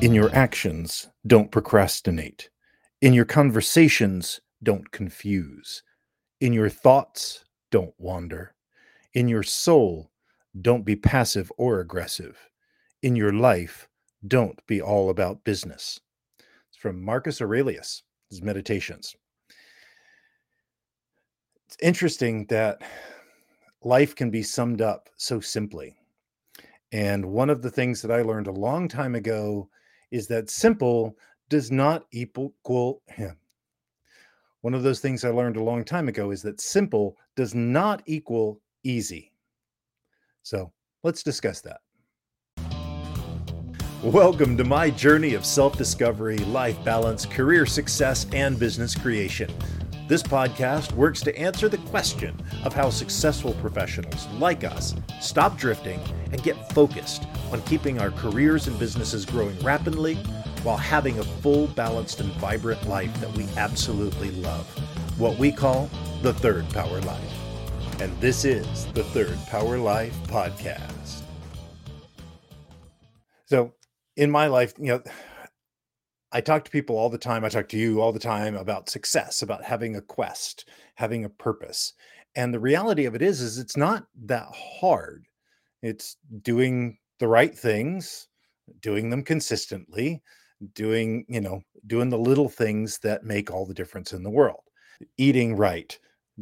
In your actions, don't procrastinate. In your conversations, don't confuse. In your thoughts, don't wander. In your soul, don't be passive or aggressive. In your life, don't be all about business. It's from Marcus Aurelius, his meditations. It's interesting that life can be summed up so simply. And one of the things that I learned a long time ago is that simple does not equal him. One of those things I learned a long time ago is that simple does not equal easy. So let's discuss that. Welcome to my journey of self discovery, life balance, career success, and business creation. This podcast works to answer the question of how successful professionals like us stop drifting and get focused on keeping our careers and businesses growing rapidly while having a full, balanced, and vibrant life that we absolutely love. What we call the Third Power Life. And this is the Third Power Life podcast. So, in my life, you know, I talk to people all the time. I talk to you all the time about success, about having a quest, having a purpose. And the reality of it is is it's not that hard. It's doing the right things, doing them consistently, doing, you know, doing the little things that make all the difference in the world. Eating right,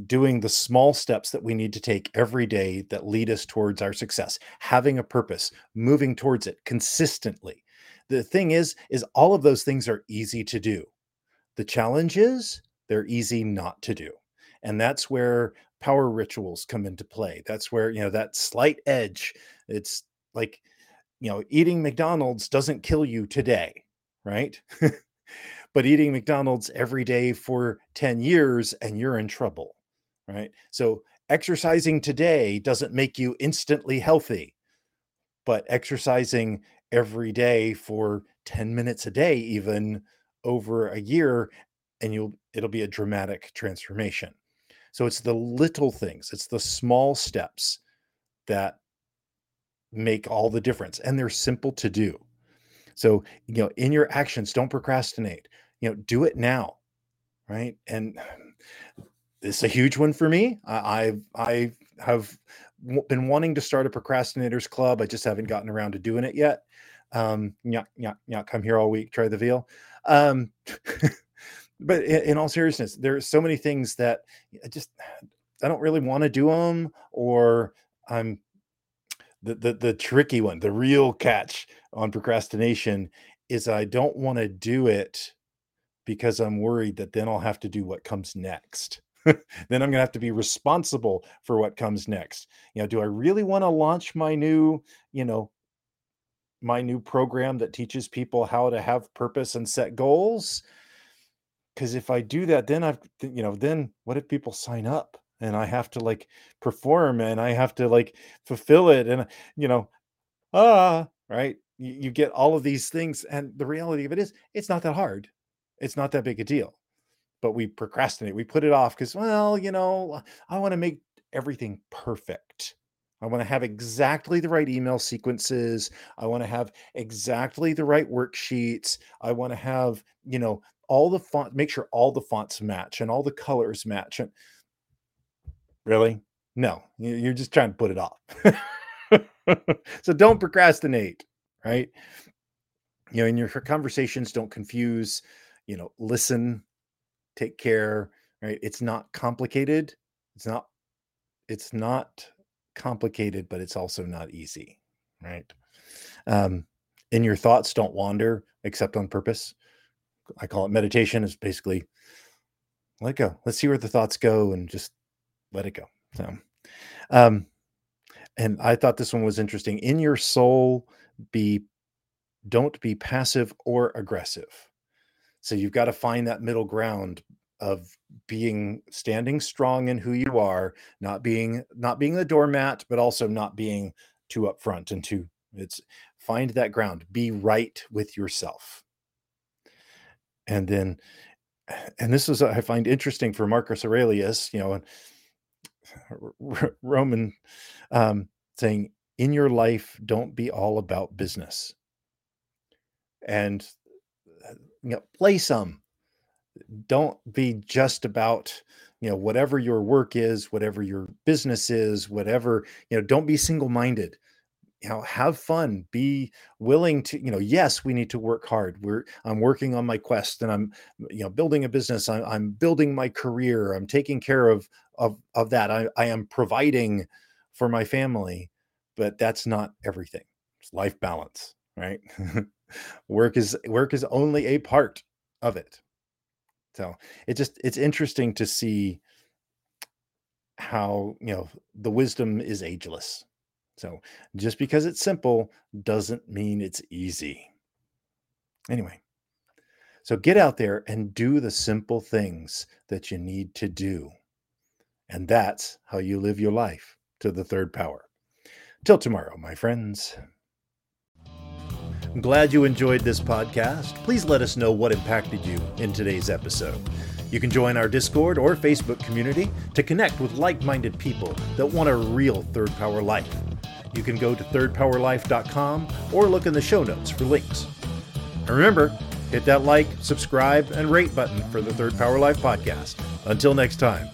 doing the small steps that we need to take every day that lead us towards our success, having a purpose, moving towards it consistently. The thing is is all of those things are easy to do. The challenge is they're easy not to do and that's where power rituals come into play. That's where you know that slight edge it's like you know eating mcdonald's doesn't kill you today right? But eating mcdonald's every day for 10 years and you're in trouble right? So exercising today doesn't make you instantly healthy but exercising every day for 10 minutes a day even over a year and you'll it'll be a dramatic transformation. So it's the little things it's the small steps that make all the difference and they're simple to do. So you know in your actions don't procrastinate you know do it now right? And it's a huge one for me. I i have been wanting to start a procrastinators club i just haven't gotten around to doing it yet. Um, yuck, yuck, yuck, come here all week, try the veal. Um, but in, in, all seriousness, there's so many things that I just I don't really want to do them, or I'm the, the the tricky one, the real catch on procrastination is I don't want to do it because I'm worried that then I'll have to do what comes next. then I'm going to have to be responsible for what comes next. You know, do I really want to launch my new, you know, my new program that teaches people how to have purpose and set goals because if i do that then i've you know then what if people sign up and i have to like perform and i have to like fulfill it and you know ah right you, you get all of these things and the reality of it is it's not that hard it's not that big a deal but we procrastinate we put it off because well you know i want to make everything perfect I want to have exactly the right email sequences. I want to have exactly the right worksheets. I want to have, you know, all the font, make sure all the fonts match and all the colors match. And really, no, you're just trying to put it off. so don't procrastinate, right? You know, in your conversations, don't confuse, you know, listen, take care, right? It's not complicated. It's not, it's not complicated, but it's also not easy, right? Um, and your thoughts don't wander except on purpose. I call it meditation is basically let go. Let's see where the thoughts go and just let it go. So, um, and I thought this one was interesting. In your soul, be don't be passive or aggressive. So you've got to find that middle ground of being standing strong in who you are, not being not being the doormat, but also not being too upfront and too it's find that ground, be right with yourself. And then and this is I find interesting for Marcus Aurelius, you know, Roman um, saying, in your life, don't be all about business. and uh, you know, play some. Don't be just about you know whatever your work is, whatever your business is, whatever you know. Don't be single-minded you know have fun be willing to you know yes we need to work hard we're i'm working on my quest and i'm you know building a business i'm, I'm building my career i'm taking care of of of that. I, I am providing for my family but that's not everything. It's life balance right? Work is work is only a part of it. So it just it's interesting to see how you know the wisdom is ageless. So just because it's simple doesn't mean it's easy. Anyway, so get out there and do the simple things that you need to do. And that's how you live your life to the third power. Till tomorrow, my friends. I'm glad you enjoyed this podcast. Please let us know what impacted you in today's episode. You can join our Discord or Facebook community to connect with like minded people that want a real third power life. You can go to thirdpowerlife.com or look in the show notes for links. And remember, hit that like, subscribe, and rate button for the Third Power Life podcast. Until next time.